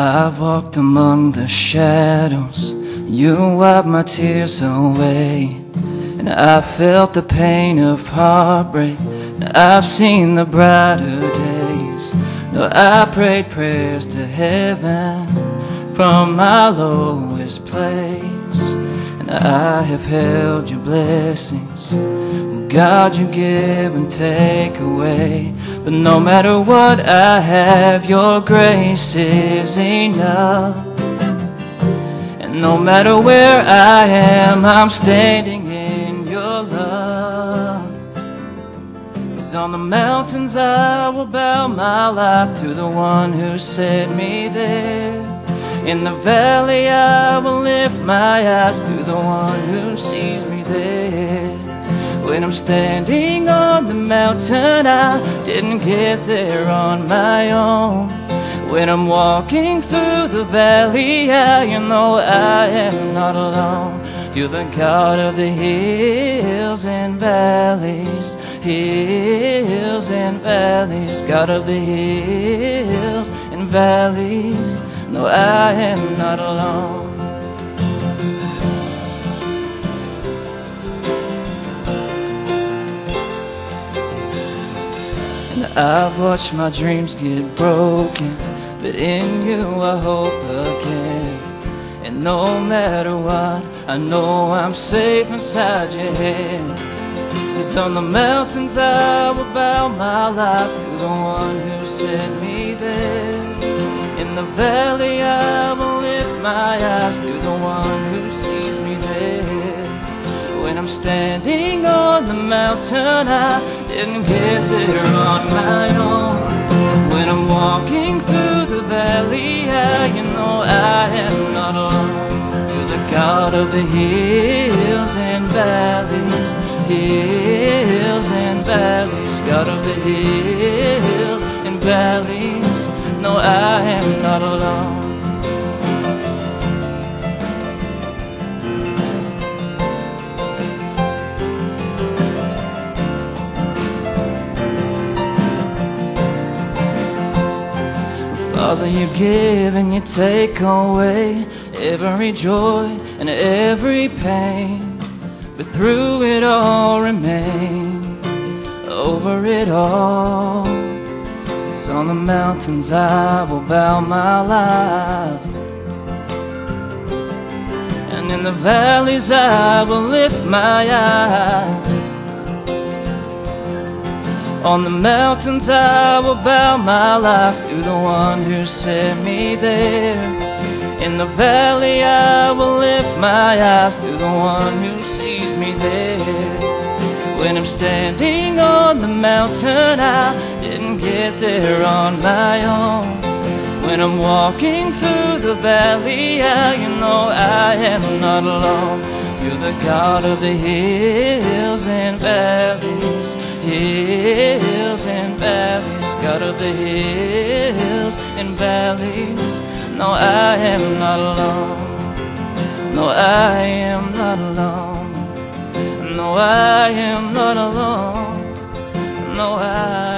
I've walked among the shadows, you wiped my tears away. And I felt the pain of heartbreak, and I've seen the brighter days. Though I prayed prayers to heaven from my lowest place, I have held your blessings. God, you give and take away. But no matter what I have, your grace is enough. And no matter where I am, I'm standing in your love. Cause on the mountains I will bow my life to the one who set me there. In the valley I will lift my eyes to the one who sees me there. When I'm standing on the mountain, I didn't get there on my own. When I'm walking through the valley, I know I am not alone. You're the God of the hills and valleys, hills and valleys, God of the hills and valleys. No, I am not alone. And I've watched my dreams get broken, but in you I hope again. And no matter what, I know I'm safe inside your hands. Cause on the mountains I will bow my life to the one who sent me there. The valley I will lift my eyes to the one who sees me there. When I'm standing on the mountain, I didn't get there on my own. When I'm walking through the valley, I you know I am not alone. You're the God of the hills and valleys, hills and valleys, God of the hills and valleys. No, I am You give and you take away every joy and every pain. But through it all remain, over it all. Cause on the mountains I will bow my life. And in the valleys I will lift my eyes. On the mountains I will bow my life to the one who set me there. In the valley I will lift my eyes to the one who sees me there. When I'm standing on the mountain I didn't get there on my own. When I'm walking through the valley I you know I am not alone. You're the God of the hills and valleys, hills and valleys, God of the hills and valleys. No, I am not alone. No, I am not alone. No, I am not alone. No, I